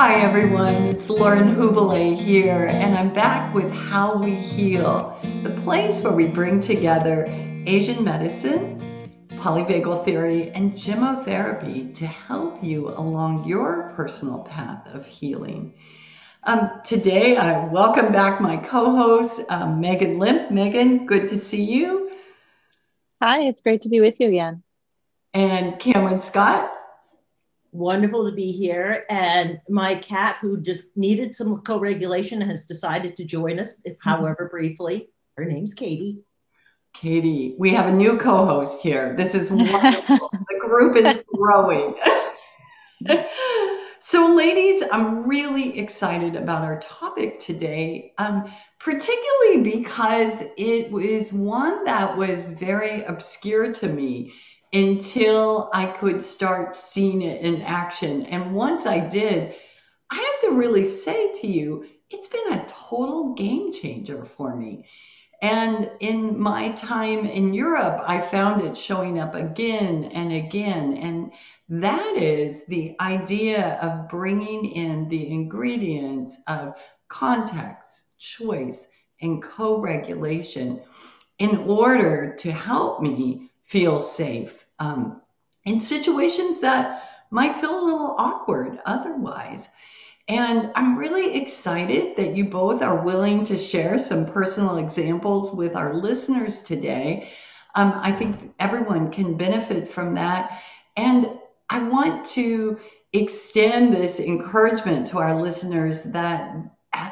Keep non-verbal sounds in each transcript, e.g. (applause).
Hi everyone, it's Lauren Hubele here, and I'm back with How We Heal, the place where we bring together Asian medicine, polyvagal theory, and gemmotherapy to help you along your personal path of healing. Um, today, I welcome back my co-host, um, Megan Limp. Megan, good to see you. Hi, it's great to be with you again. And Cameron Scott. Wonderful to be here. And my cat, who just needed some co regulation, has decided to join us, if, mm-hmm. however briefly. Her name's Katie. Katie, we have a new co host here. This is (laughs) wonderful. the group is growing. (laughs) so, ladies, I'm really excited about our topic today, um, particularly because it was one that was very obscure to me until I could start seeing it in action. And once I did, I have to really say to you, it's been a total game changer for me. And in my time in Europe, I found it showing up again and again. And that is the idea of bringing in the ingredients of context, choice, and co regulation in order to help me feel safe um, in situations that might feel a little awkward otherwise. And I'm really excited that you both are willing to share some personal examples with our listeners today. Um, I think everyone can benefit from that. And I want to extend this encouragement to our listeners that uh,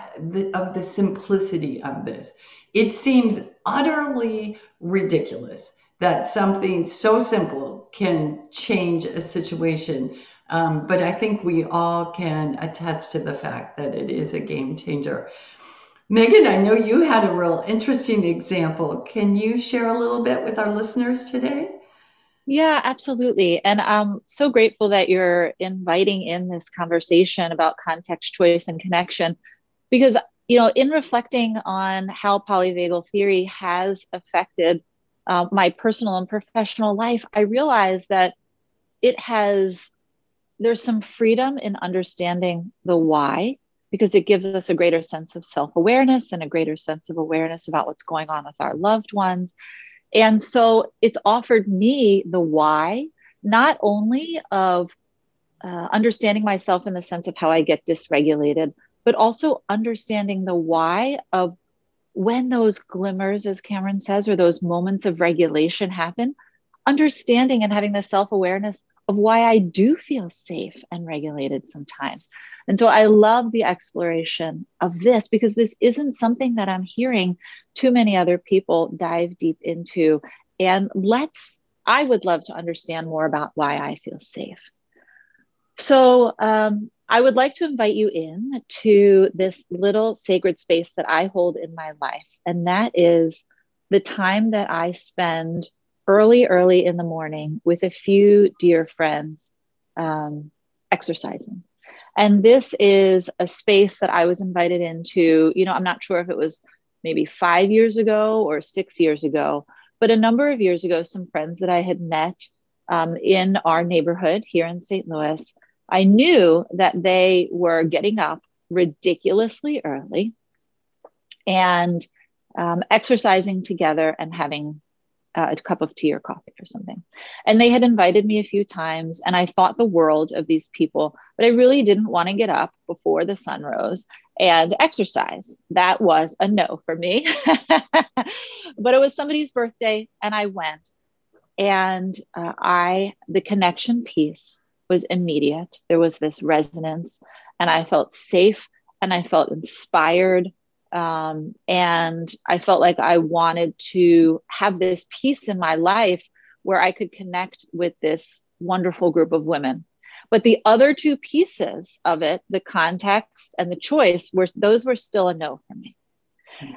of the simplicity of this. It seems utterly ridiculous that something so simple can change a situation. Um, but I think we all can attest to the fact that it is a game changer. Megan, I know you had a real interesting example. Can you share a little bit with our listeners today? Yeah, absolutely. And I'm so grateful that you're inviting in this conversation about context, choice, and connection because, you know, in reflecting on how polyvagal theory has affected uh, my personal and professional life, I realized that it has, there's some freedom in understanding the why, because it gives us a greater sense of self awareness and a greater sense of awareness about what's going on with our loved ones. And so it's offered me the why, not only of uh, understanding myself in the sense of how I get dysregulated, but also understanding the why of when those glimmers, as Cameron says, or those moments of regulation happen, understanding and having the self awareness of why I do feel safe and regulated sometimes. And so I love the exploration of this because this isn't something that I'm hearing too many other people dive deep into. And let's, I would love to understand more about why I feel safe. So, um, I would like to invite you in to this little sacred space that I hold in my life. And that is the time that I spend early, early in the morning with a few dear friends um, exercising. And this is a space that I was invited into. You know, I'm not sure if it was maybe five years ago or six years ago, but a number of years ago, some friends that I had met um, in our neighborhood here in St. Louis I knew that they were getting up ridiculously early and um, exercising together and having uh, a cup of tea or coffee or something. And they had invited me a few times, and I thought the world of these people, but I really didn't want to get up before the sun rose and exercise. That was a no for me. (laughs) but it was somebody's birthday, and I went. And uh, I, the connection piece was immediate. There was this resonance, and I felt safe and I felt inspired. Um, and I felt like I wanted to have this piece in my life where I could connect with this wonderful group of women. But the other two pieces of it, the context and the choice, were those were still a no for me.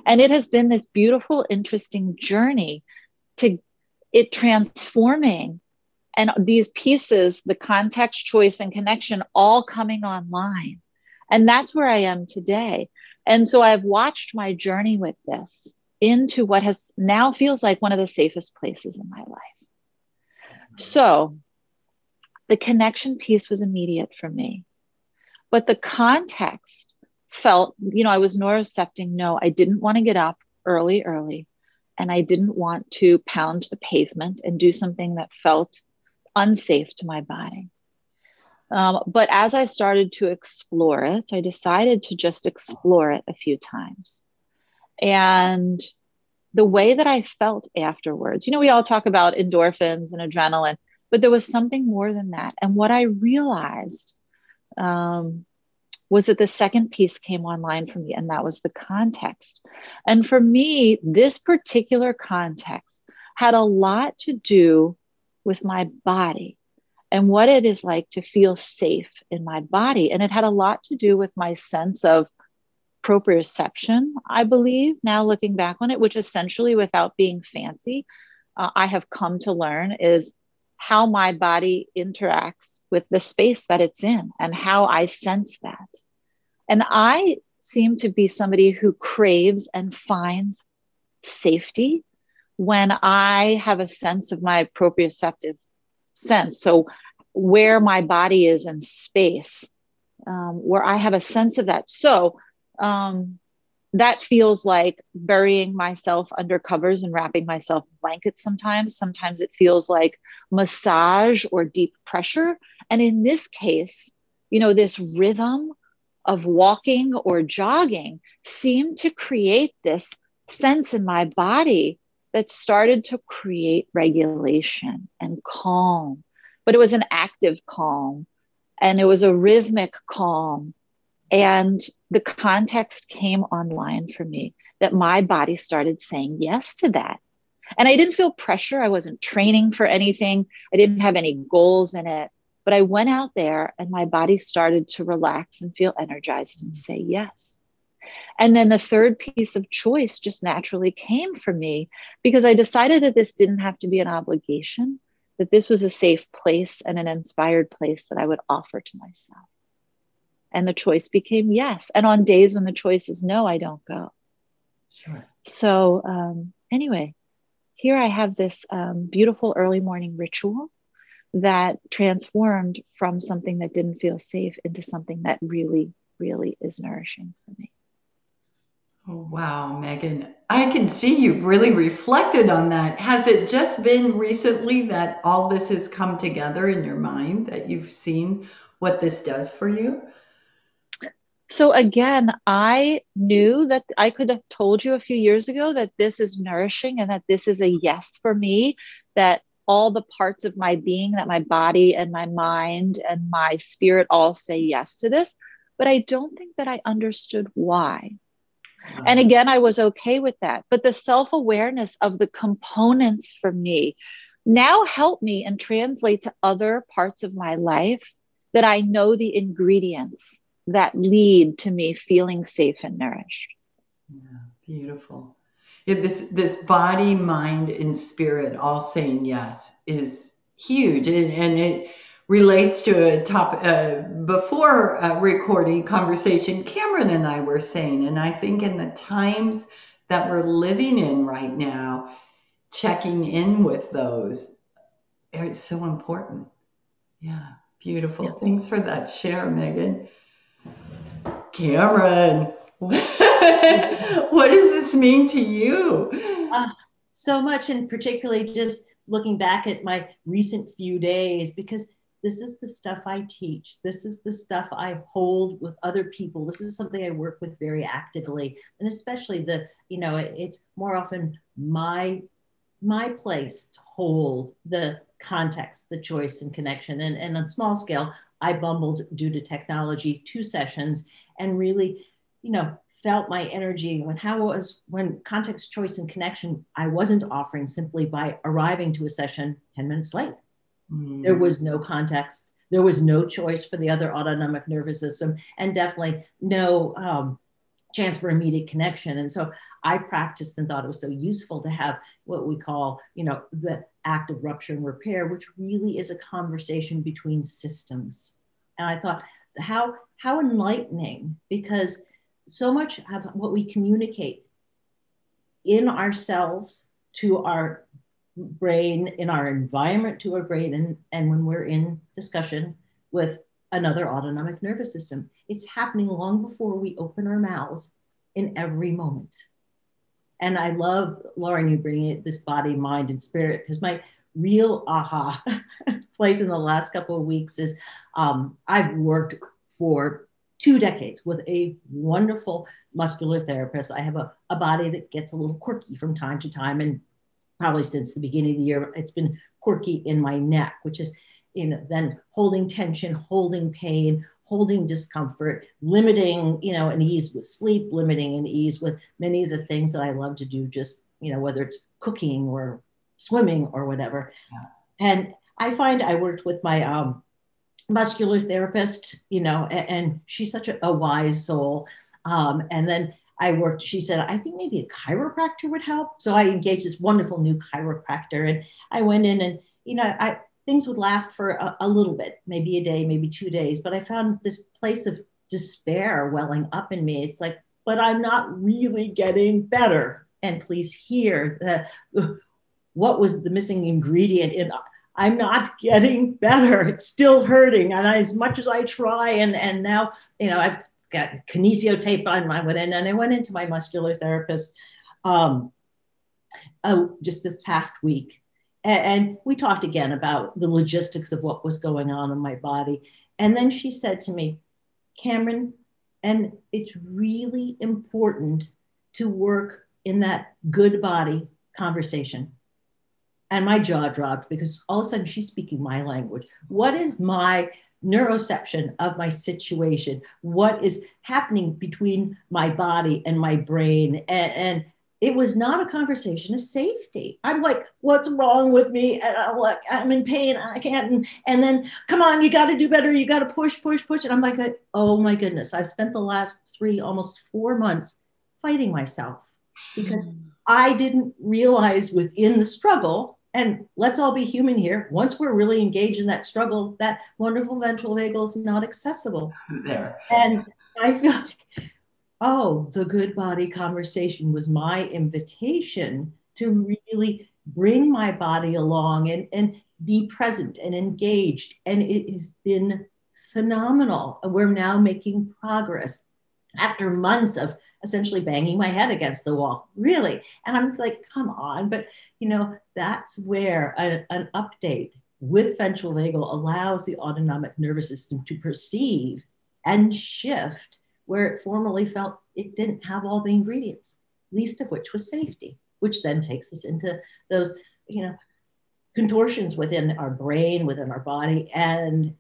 And it has been this beautiful, interesting journey to it transforming and these pieces the context choice and connection all coming online and that's where i am today and so i've watched my journey with this into what has now feels like one of the safest places in my life so the connection piece was immediate for me But the context felt, you know, I was neurocepting. No, I didn't want to get up early, early. And I didn't want to pound the pavement and do something that felt unsafe to my body. Um, but as I started to explore it, I decided to just explore it a few times. And the way that I felt afterwards, you know, we all talk about endorphins and adrenaline, but there was something more than that. And what I realized um, was that the second piece came online for me, and that was the context. And for me, this particular context had a lot to do with my body and what it is like to feel safe in my body. And it had a lot to do with my sense of proprioception, I believe, now looking back on it, which essentially, without being fancy, uh, I have come to learn is how my body interacts with the space that it's in and how I sense that. And I seem to be somebody who craves and finds safety when I have a sense of my proprioceptive sense. So, where my body is in space, um, where I have a sense of that. So, um, that feels like burying myself under covers and wrapping myself in blankets sometimes. Sometimes it feels like massage or deep pressure. And in this case, you know, this rhythm of walking or jogging seemed to create this sense in my body that started to create regulation and calm. But it was an active calm and it was a rhythmic calm and the context came online for me that my body started saying yes to that. And I didn't feel pressure. I wasn't training for anything, I didn't have any goals in it. But I went out there and my body started to relax and feel energized and say yes. And then the third piece of choice just naturally came for me because I decided that this didn't have to be an obligation, that this was a safe place and an inspired place that I would offer to myself. And the choice became yes. And on days when the choice is no, I don't go. Sure. So, um, anyway, here I have this um, beautiful early morning ritual that transformed from something that didn't feel safe into something that really, really is nourishing for me. Wow, Megan. I can see you've really reflected on that. Has it just been recently that all this has come together in your mind that you've seen what this does for you? So again, I knew that I could have told you a few years ago that this is nourishing and that this is a yes for me, that all the parts of my being, that my body and my mind and my spirit all say yes to this. But I don't think that I understood why. And mm. again, I was okay with that. But the self awareness of the components for me now help me and translate to other parts of my life that I know the ingredients that lead to me feeling safe and nourished. Yeah, beautiful. Yeah, this this body, mind, and spirit all saying yes is huge, and, and it relates to a top uh, before uh, recording conversation. Cameron and I were saying, and I think in the times that we're living in right now, checking in with those, it's so important. Yeah, beautiful. Yeah. Thanks for that share, Megan. Cameron, (laughs) what does this mean to you? Uh, so much, and particularly just looking back at my recent few days, because this is the stuff I teach. This is the stuff I hold with other people. This is something I work with very actively, and especially the, you know, it's more often my my place to hold the context, the choice and connection. And, and on small scale, I bumbled due to technology two sessions and really, you know, felt my energy when how was when context, choice, and connection I wasn't offering simply by arriving to a session 10 minutes late. Mm. There was no context. There was no choice for the other autonomic nervous system, and definitely no um, chance for immediate connection. And so I practiced and thought it was so useful to have what we call, you know, the act of rupture and repair, which really is a conversation between systems. And I thought, how how enlightening, because so much of what we communicate in ourselves to our brain, in our environment to our brain, and, and when we're in discussion with another autonomic nervous system. It's happening long before we open our mouths in every moment. And I love, Lauren, you bring it this body, mind, and spirit because my real aha (laughs) place in the last couple of weeks is um, I've worked for two decades with a wonderful muscular therapist. I have a, a body that gets a little quirky from time to time. And probably since the beginning of the year, it's been quirky in my neck, which is you know, then holding tension, holding pain, holding discomfort, limiting, you know, an ease with sleep, limiting an ease with many of the things that I love to do, just, you know, whether it's cooking or swimming or whatever. Yeah. And I find I worked with my um, muscular therapist, you know, and, and she's such a, a, wise soul. Um, and then I worked, she said, I think maybe a chiropractor would help. So I engaged this wonderful new chiropractor and I went in and, you know, I, things would last for a, a, little bit, maybe a day, maybe two days. But I found this place of despair welling up in me. It's like, but I'm not really getting better. And please hear the, what was the missing ingredient in I'm not getting better. It's still hurting. And as much as I try, and, and now, you know, I've got kinesio tape on my went in and I went into my muscular therapist um, oh, just this past week and, we talked again about the logistics of what was going on in my body. And then she said to me, Cameron, and it's really important to work in that good body conversation. And my jaw dropped because all of a sudden she's speaking my language. What is my neuroception of my situation? What is happening between my body and my brain? And, and it was not a conversation of safety. I'm like, what's wrong with me? And I'm like, I'm in pain. I can't. And, and then, come on, you got to do better. You got to push, push, push. And I'm like, oh my goodness. I've spent the last three, almost four months fighting myself because mm. I didn't realize within the struggle. And let's all be human here. Once we're really engaged in that struggle, that wonderful ventral vagal is not accessible. There. And I feel like oh, the good body conversation was my invitation to really bring my body along and, and be present and engaged. And it has been phenomenal. We're now making progress after months of essentially banging my head against the wall, really. And I'm like, come on. But, you know, that's where a, an update with ventral vagal allows the autonomic nervous system to perceive and shift where it formerly felt it didn't have all the ingredients, least of which was safety, which then takes us into those, you know, contortions within our brain, within our body. And,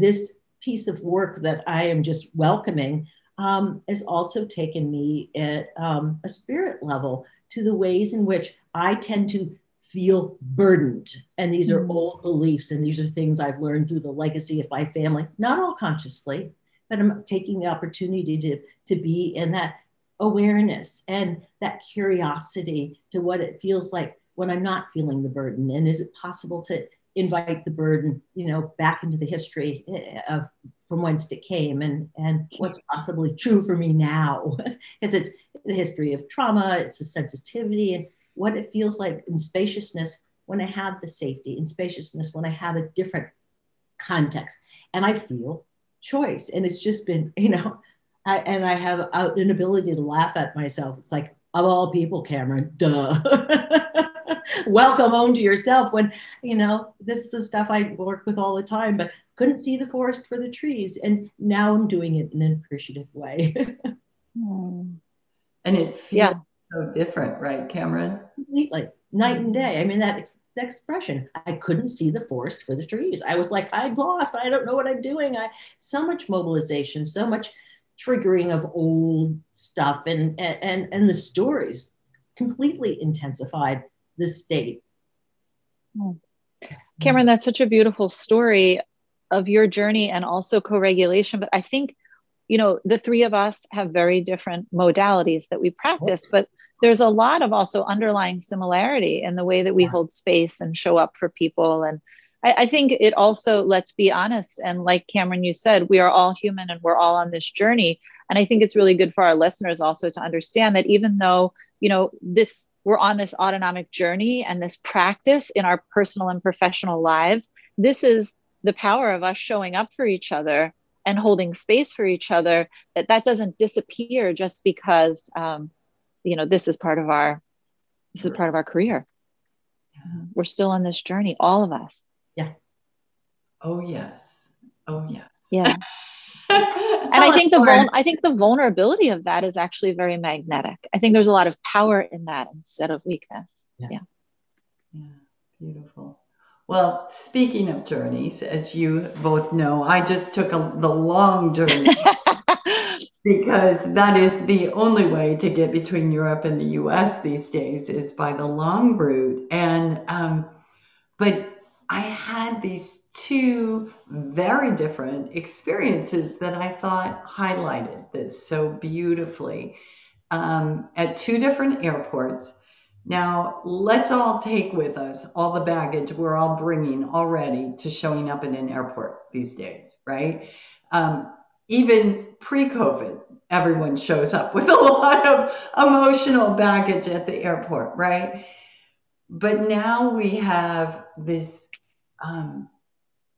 this piece of work that I am just welcoming um, has also taken me at um, a spirit level to the ways in which I tend to feel burdened. And these are mm-hmm. old beliefs, and these are things I've learned through the legacy of my family, not all consciously, but I'm taking the opportunity to, to be in that awareness and that curiosity to what it feels like when I'm not feeling the burden. And is it possible to invite the burden, you know, back into the history eh, of from whence it came and, and what's possibly true for me now? (laughs) Because it's the history of trauma, it's the sensitivity and what it feels like in spaciousness when I have the safety, in spaciousness when I have a different context. And I feel choice. And it's just been, you know, I, and I have an ability to laugh at myself. It's like, of all people, Cameron, duh. (laughs) (laughs) Welcome home to yourself when, you know, this is the stuff I work with all the time, but couldn't see the forest for the trees. And now I'm doing it in an appreciative way. Hmm. and it feels yeah. so different, right, Cameron? Completely. Night and day. I mean, that expression. I couldn't see the forest for the trees. I was like, I'm lost. I don't know what I'm doing. I so much mobilization, so much triggering of old stuff, and and and the stories completely intensified the state. Hmm. Cameron, that's such a beautiful story of your journey and also co-regulation. But I think, you know, the three of us have very different modalities that we practice, but there's a lot of also underlying similarity in the way that we hold space and show up for people. And I, I, think it also, let's be honest, and like Cameron, you said, we are all human and we're all on this journey. And I think it's really good for our listeners also to understand that even though, you know, this we're on this autonomic journey and this practice in our personal and professional lives, this is the power of us showing up for each other and holding space for each other that that doesn't disappear just because um, you know this is part of our this is part of our career. Yeah. we're still on this journey all of us. Yeah. Oh yes. Oh yes. Yeah (laughs) and I think the vul- I think the vulnerability of that is actually very magnetic. I think there's a lot of power in that instead of weakness. Yeah. Yeah. yeah. Beautiful. Well, speaking of journeys, as you both know, I just took a, the long journey (laughs) because that is the only way to get between Europe and the US these days is by the long route. And, um, but I had these two very different experiences that I thought highlighted this so beautifully um, at two different airports. Now, let's all take with us all the baggage we're all bringing already to showing up in an airport these days, right? Um, even pre COVID, everyone shows up with a (laughs) lot of emotional baggage at the airport, right? But now we have this um,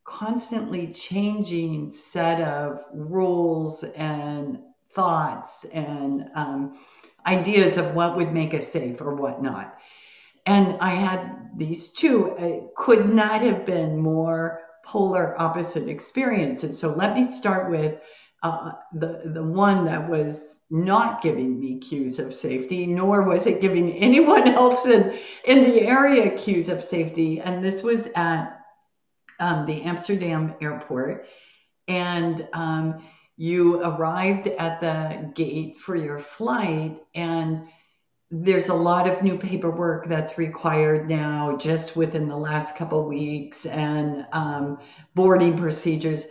constantly changing set of rules and thoughts and um, ideas of what would make us safe or what not. And I had these two, uh, could not have been more polar opposite experiences. So let me start with uh, the, the one that was not giving me cues of safety, nor was it giving (laughs) anyone else in, in the area cues of safety. And this was at um, the Amsterdam airport. And um, you arrived at the gate for your flight and there's a lot of new paperwork that's required now just within the last couple weeks and um, boarding procedures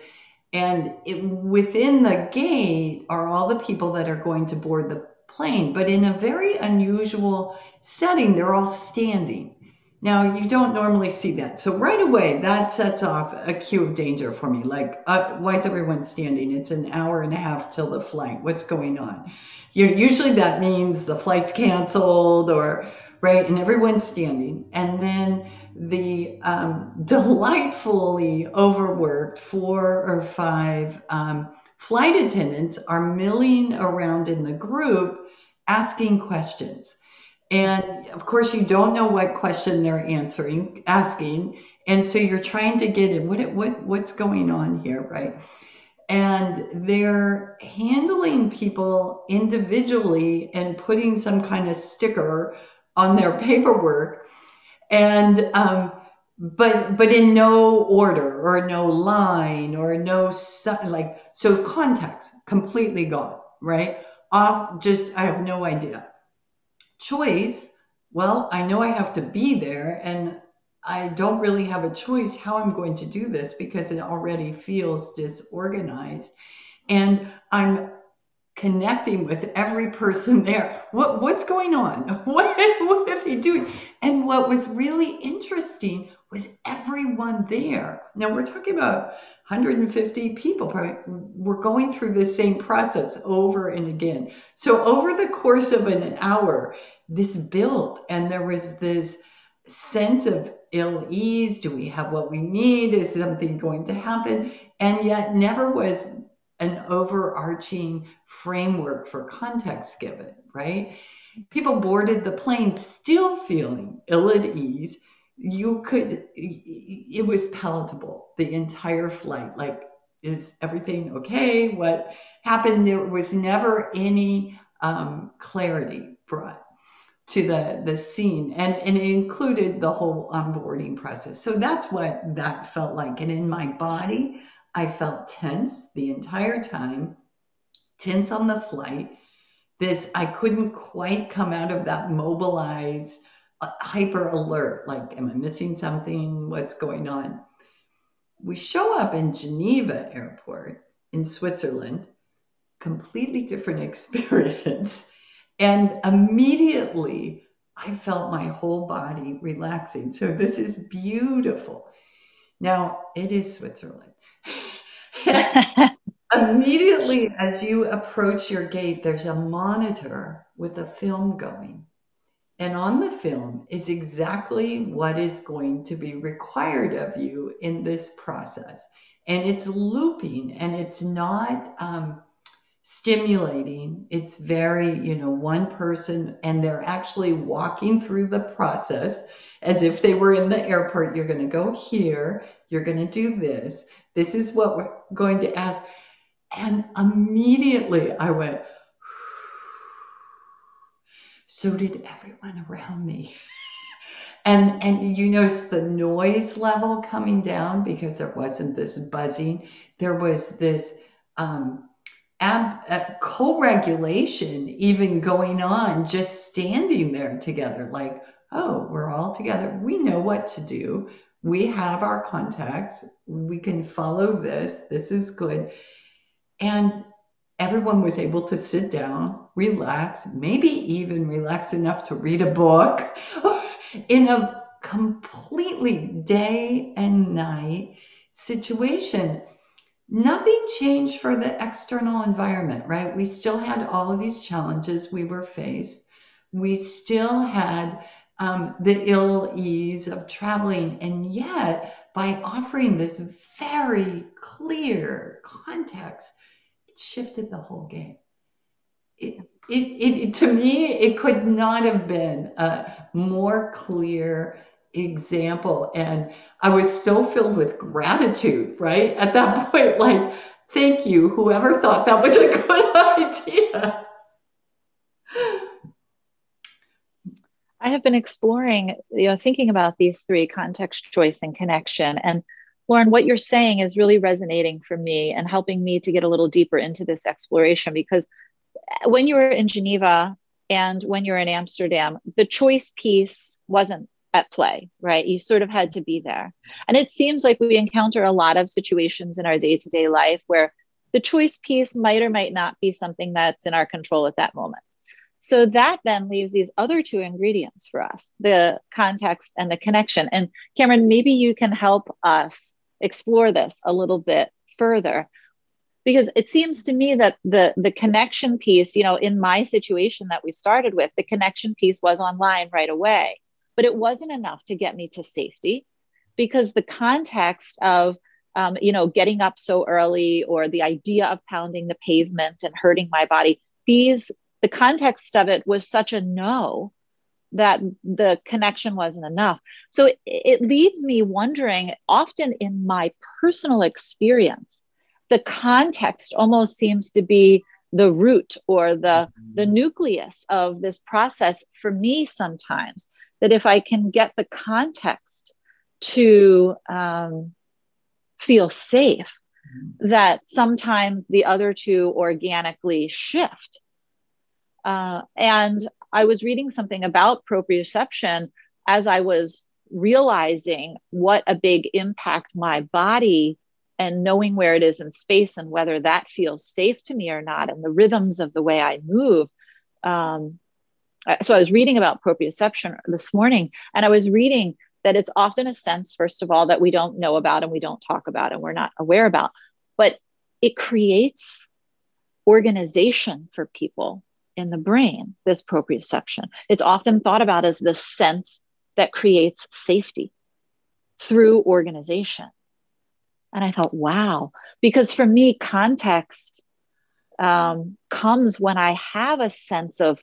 and it, within the gate are all the people that are going to board the plane but in a very unusual setting they're all standing now, you don't normally see that. So right away, that sets off a cue of danger for me. Like, uh, why is everyone standing? It's an hour and a half till the flight. What's going on? You know, usually that means the flight's canceled or, right? And everyone's standing. And then the um, (laughs) delightfully overworked four or five um, flight attendants are milling around in the group asking questions. And of course, you don't know what question they're answering, asking. And so you're trying to get in what, what, what's going on here, right? And they're handling people individually and putting some kind of sticker on their (laughs) paperwork. And, um, but but in no order or no line or no like so context completely gone right off just i have no idea choice, well, I know I have to be there and I don't really have a choice how I'm going to do this because it already feels disorganized. And I'm connecting with every person there. What what's going on? (laughs) What what are they doing? And what was really interesting was everyone there. Now we're talking about 150 people were going through the same process over and again. So over the course of an hour, this built and there was this sense of ill ease. Do we have what we need? Is something going to happen? And yet never was an overarching framework for context given, right? People boarded the plane still feeling ill at ease you could it was palatable the entire flight like is everything okay? What happened? There was never any um, clarity brought to the the scene and and it included the whole onboarding process. So that's what that felt like and in my body i felt tense the entire time tense on the flight. This i couldn't quite come out of that mobilized hyper alert like, am I missing something? What's going on? We show up in Geneva Airport in Switzerland, completely different (laughs) experience. And immediately I felt my whole body relaxing. So this is beautiful. Now it is Switzerland. (laughs) immediately as you approach your gate, there's a monitor with a film going and on the film is exactly what is going to be required of you in this process. And it's looping and it's not um, stimulating. It's very, you know, one person and they're actually walking through the process as if they were in the airport. You're going to go here, you're going to do this. This is what we're going to ask. And immediately I went, so did everyone around me. and and you notice the noise level coming down because there wasn't this buzzing. There was this um, ab, uh, co-regulation even going on, just standing there together, like, oh, we're all together. We know what to do. We have our contacts. We can follow this. This is good. And everyone was able to sit down, relax, maybe even relax enough to read a book (laughs) in a completely day and night situation. Nothing changed for the external environment, right? We still had all of these challenges we were faced. We still had um, the ill ease of traveling. And yet, by offering this very clear context, shifted the whole game. It, it, it, to me, it could not have been a more clear example. And I was so filled with gratitude, right? At that (laughs) point, like, thank you, whoever thought that was a (laughs) good idea. I have been exploring, you know, thinking about these three context, choice, and connection. And Lauren, what you're saying is really resonating for me and helping me to get a little deeper into this exploration because eh, when you were in Geneva and when you're in Amsterdam, the choice piece wasn't at play, right? You sort of had to be there. And it seems like we encounter a lot of situations in our day to day life where the choice piece might or might not be something that's in our control at that moment. So that then leaves these other two ingredients for us the context and the connection. And Cameron, maybe you can help us explore this a little bit further. Because it seems to me that the the connection piece you know in my situation that we started with the connection piece was online right away but it wasn't enough to get me to safety because the context of um, you know getting up so early or the idea of pounding the pavement and hurting my body these the context of it was such a no that the connection wasn't enough. So it, it leaves me wondering often in my personal experience, the context almost seems to be the root or the, the mm-hmm. nucleus of this process for me sometimes. That if I can get the context to um, feel safe, mm-hmm. that sometimes the other two organically shift. Uh, and I was reading something about proprioception as I was realizing what a big impact my body and knowing where it is in space and whether that feels safe to me or not, and the rhythms of the way I move. Um, so I was reading about proprioception this morning, and I was reading that it's often a sense, first of all, that we don't know about and we don't talk about and we're not aware about, but it creates organization for people in the brain, this proprioception. It's often thought about as the sense that creates safety through organization. And I thought, wow, because for me, context um, comes when I have a sense of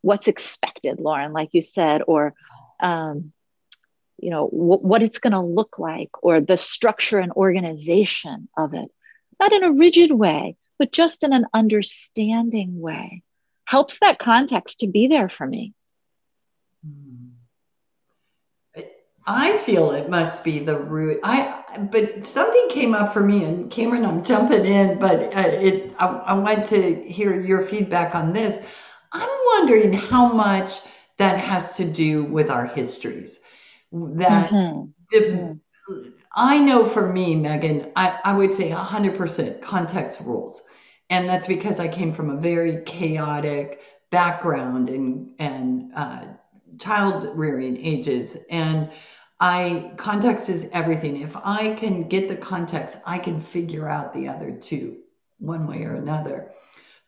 what's expected, Lauren, like you said, or um, you know what it's going to look like, or the structure and organization of it, not in a rigid way, but just in an understanding way helps that context to be there for me. I feel it must be the root. I but something came up for me, and Cameron, I'm jumping in, but uh, it I, I want to hear your feedback on this. I'm wondering how much that has to do with our histories. That mm-hmm. I know for me, Megan, I, I would say 100% context rules. And that's because I came from a very chaotic background and, and uh, child rearing ages. And I context is everything. If I can get the context, I can figure out the other two one way or another.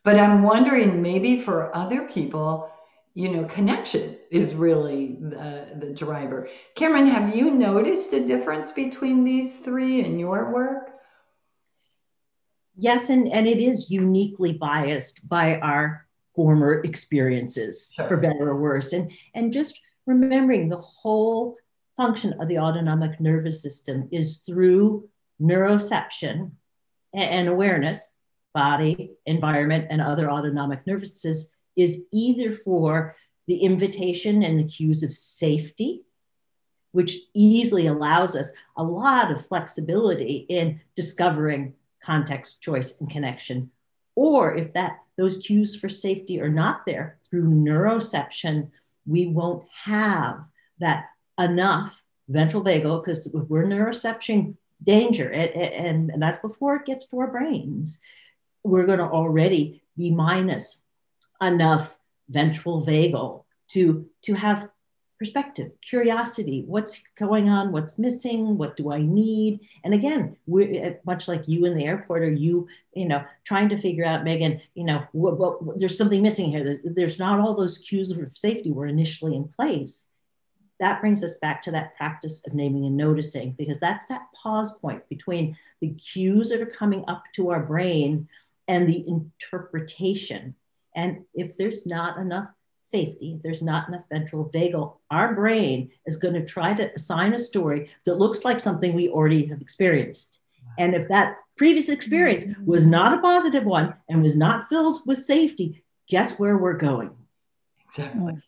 But I'm wondering maybe for other people, you know, connection is really the, the driver. Cameron, have you noticed a difference between these three in your work? Yes, and, and it is uniquely biased by our former experiences, sure. for better or worse. And, and just remembering the whole function of the autonomic nervous system is through neuroception and, and awareness, body, environment, and other autonomic nervous systems is either for the invitation and the cues of safety, which easily allows us a lot of flexibility in discovering context, choice, and connection. Or if that those cues for safety are not there through neuroception, we won't have that enough ventral vagal because we're neuroception danger, and, and that's before it gets to our brains. We're going to already be minus enough ventral vagal to, to have perspective, curiosity, what's going on, what's missing, what do I need? And again, we're eh, much like you in the airport, or you, you know, trying to figure out, Megan, you know, what, what, there's something missing here. There's, there's not all those cues of safety were initially in place. That brings us back to that practice of naming and noticing, because that's that pause point between the cues that are coming up to our brain and the interpretation and if there's not enough safety, there's not enough ventral vagal, our brain is going to try to assign a story that looks like something we already have experienced. And if that previous experience was not a positive one and was not filled with safety, guess where we're going? Exactly.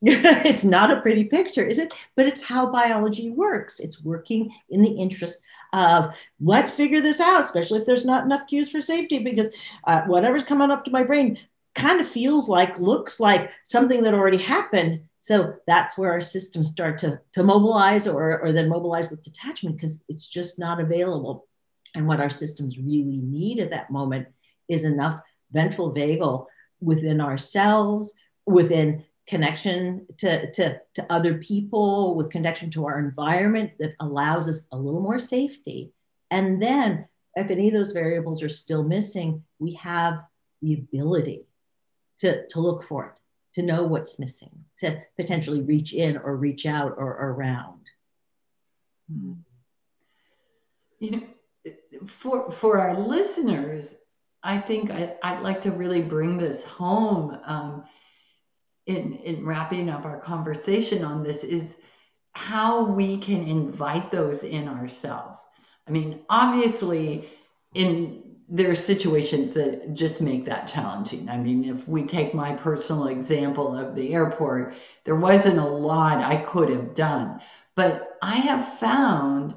(laughs) it's not a pretty picture, is it? But it's how biology works. It's working in the interest of let's figure this out, especially if there's not enough cues for safety, because uh, whatever's coming up to my brain kind of feels like, looks like something that already happened. So that's where our systems start to, to mobilize or, or then mobilize with detachment because it's just not available. And what our systems really need at that moment is enough ventral vagal within ourselves, within connection to, to, to other people, with connection to our environment that allows us a little more safety. And then, if any of those variables are still missing, we have the ability to, to look for it, to know what's missing, to potentially reach in or reach out or, or around. Hmm. You know, for for our listeners, I think I, would like to really bring this home um, in in wrapping up our conversation on this is how we can invite those in ourselves. I mean, obviously, in there are situations that just make that challenging. I mean, if we take my personal example of the airport, there wasn't a lot I could have done. But I have found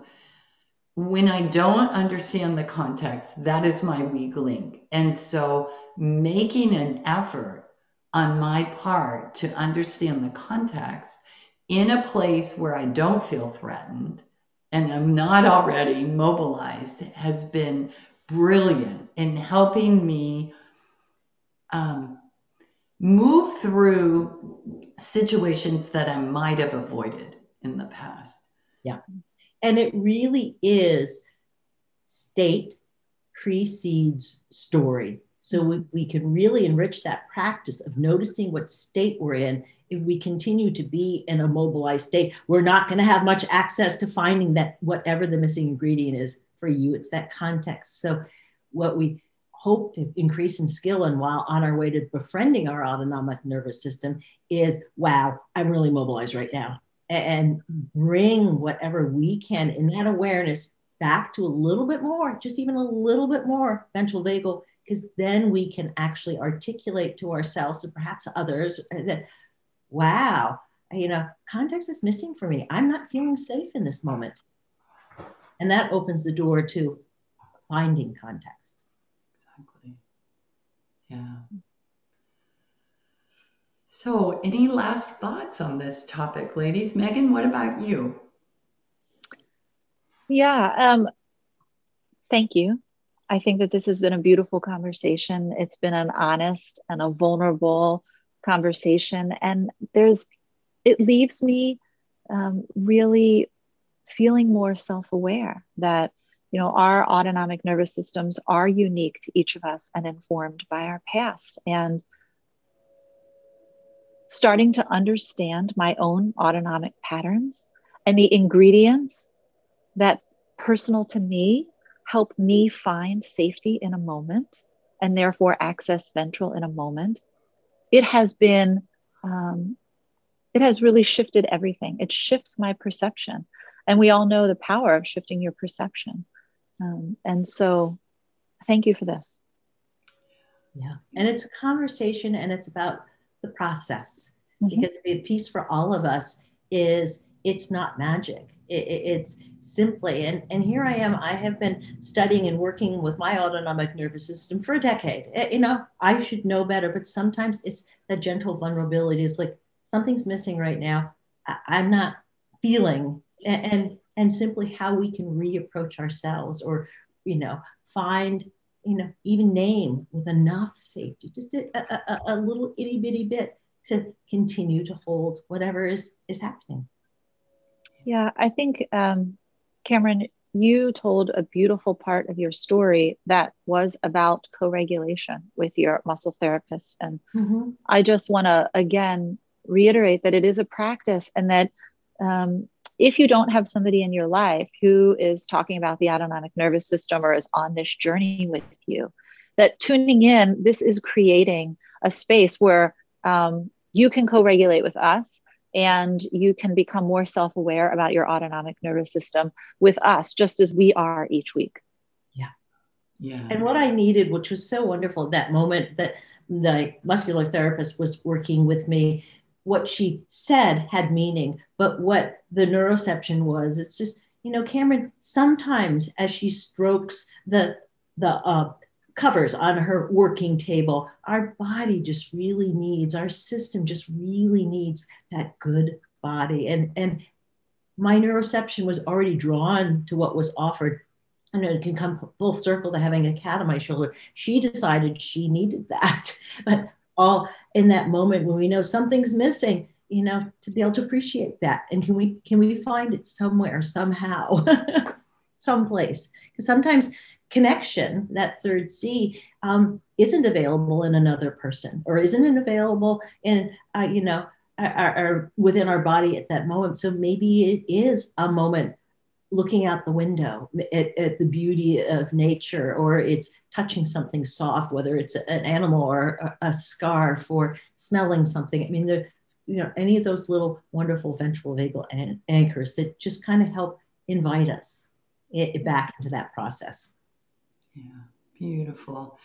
when I don't understand the context, that is my weak link. And so making an effort on my part to understand the context in a place where I don't feel threatened and I'm not already mobilized has been brilliant in helping me um, move through situations that I might have avoided in the past. Yeah. And it really is state precedes story. So we, we can really enrich that practice of noticing what state we're in. If we continue to be in a mobilized state, we're not going to have much access to finding that whatever the missing ingredient is for you. It's that context. So, what we hope to increase in skill and while on our way to befriending our autonomic nervous system is wow, I'm really mobilized right now. And bring whatever we can in that awareness back to a little bit more, just even a little bit more ventral vagal, because then we can actually articulate to ourselves and perhaps others uh, that, wow, you know, context is missing for me. I'm not feeling safe in this moment. And that opens the door to finding context. Exactly. Yeah. So, any last thoughts on this topic, ladies? Megan, what about you? Yeah, um, thank you. I think that this has been a beautiful conversation. It's been an honest and a vulnerable conversation. And there's, it leaves me um, really feeling more self-aware that you know our autonomic nervous systems are unique to each of us and informed by our past. And starting to understand my own autonomic patterns and the ingredients that personal to me help me find safety in a moment and therefore access ventral in a moment it has been um, it has really shifted everything. It shifts my perception and we all know the power of shifting your perception. Um, and so thank you for this. Yeah. And it's a conversation and it's about the process. Mm-hmm. because the piece for all of us is it's not magic. It, it, it's simply and and here i am. I have been studying and working with my autonomic nervous system for a decade. It, eh, you know i should know better but sometimes it's that gentle vulnerability is like something's missing right now. I, i'm not feeling and, and simply how we can reapproach ourselves or you know find you know even name with enough safety just a, a, a little itty bitty bit to continue to hold whatever is is happening yeah i think um, cameron you told a beautiful part of your story that was about co-regulation with your muscle therapist and mm-hmm. i just want to again reiterate that it is a practice and that um, if you don't have somebody in your life who is talking about the autonomic nervous system or is on this journey with you, that tuning in, this is creating a space where um, you can co regulate with us and you can become more self aware about your autonomic nervous system with us, just as we are each week. Yeah. Yeah. And what I needed, which was so wonderful, that moment that the muscular therapist was working with me what she said had meaning, but what the neuroception was, it's just, you know, Cameron, sometimes as she strokes the, the, uh, covers on her working table. Our body just really needs, our system just really needs that good body. And, and my neuroception was already drawn to what was offered. And it can come full circle to having a cat on my shoulder. She decided she needed that. (laughs) But all in that moment when we know something's missing you know to be able to appreciate that. And can we can we find it somewhere somehow (laughs) someplace? Because sometimes connection that third c um, isn't available in another person or isn't available in uh, you know our, our, within our body at that moment. So maybe it is a moment looking out the window at, at, the beauty of nature or it's touching something soft whether it's an animal or a, a scarf or smelling something i mean the you know any of those little wonderful ventral vagal an- anchors that just kind of help invite us it, back into that process yeah beautiful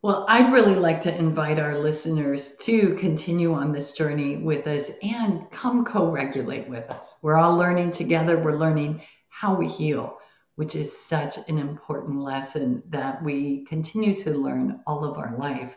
well, I'd really like to invite our listeners to continue on this journey with us and come co regulate with us. We're all learning together. We're learning how we heal, which is such an important lesson that we continue to learn all of our life.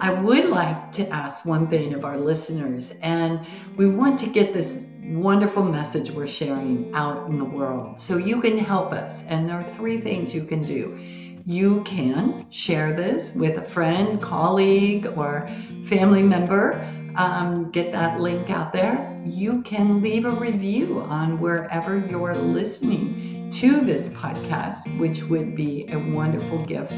I would like to ask one thing of our listeners, and we want to get this wonderful message we're sharing out in the world. So you can help us, and there are three things you can do. You can share this with a friend, colleague, or family member um, get that link out there. You can leave a review on wherever you're listening to this podcast, which would be a wonderful gift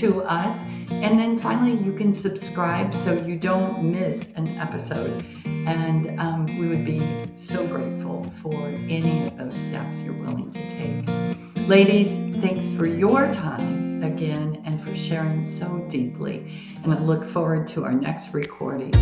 to us. And then finally, you can subscribe so you don't miss an episode. And um, we would be so grateful for any of those steps you're willing to take. Ladies, thanks for your time again and for sharing so deeply. And I look forward to our next recording.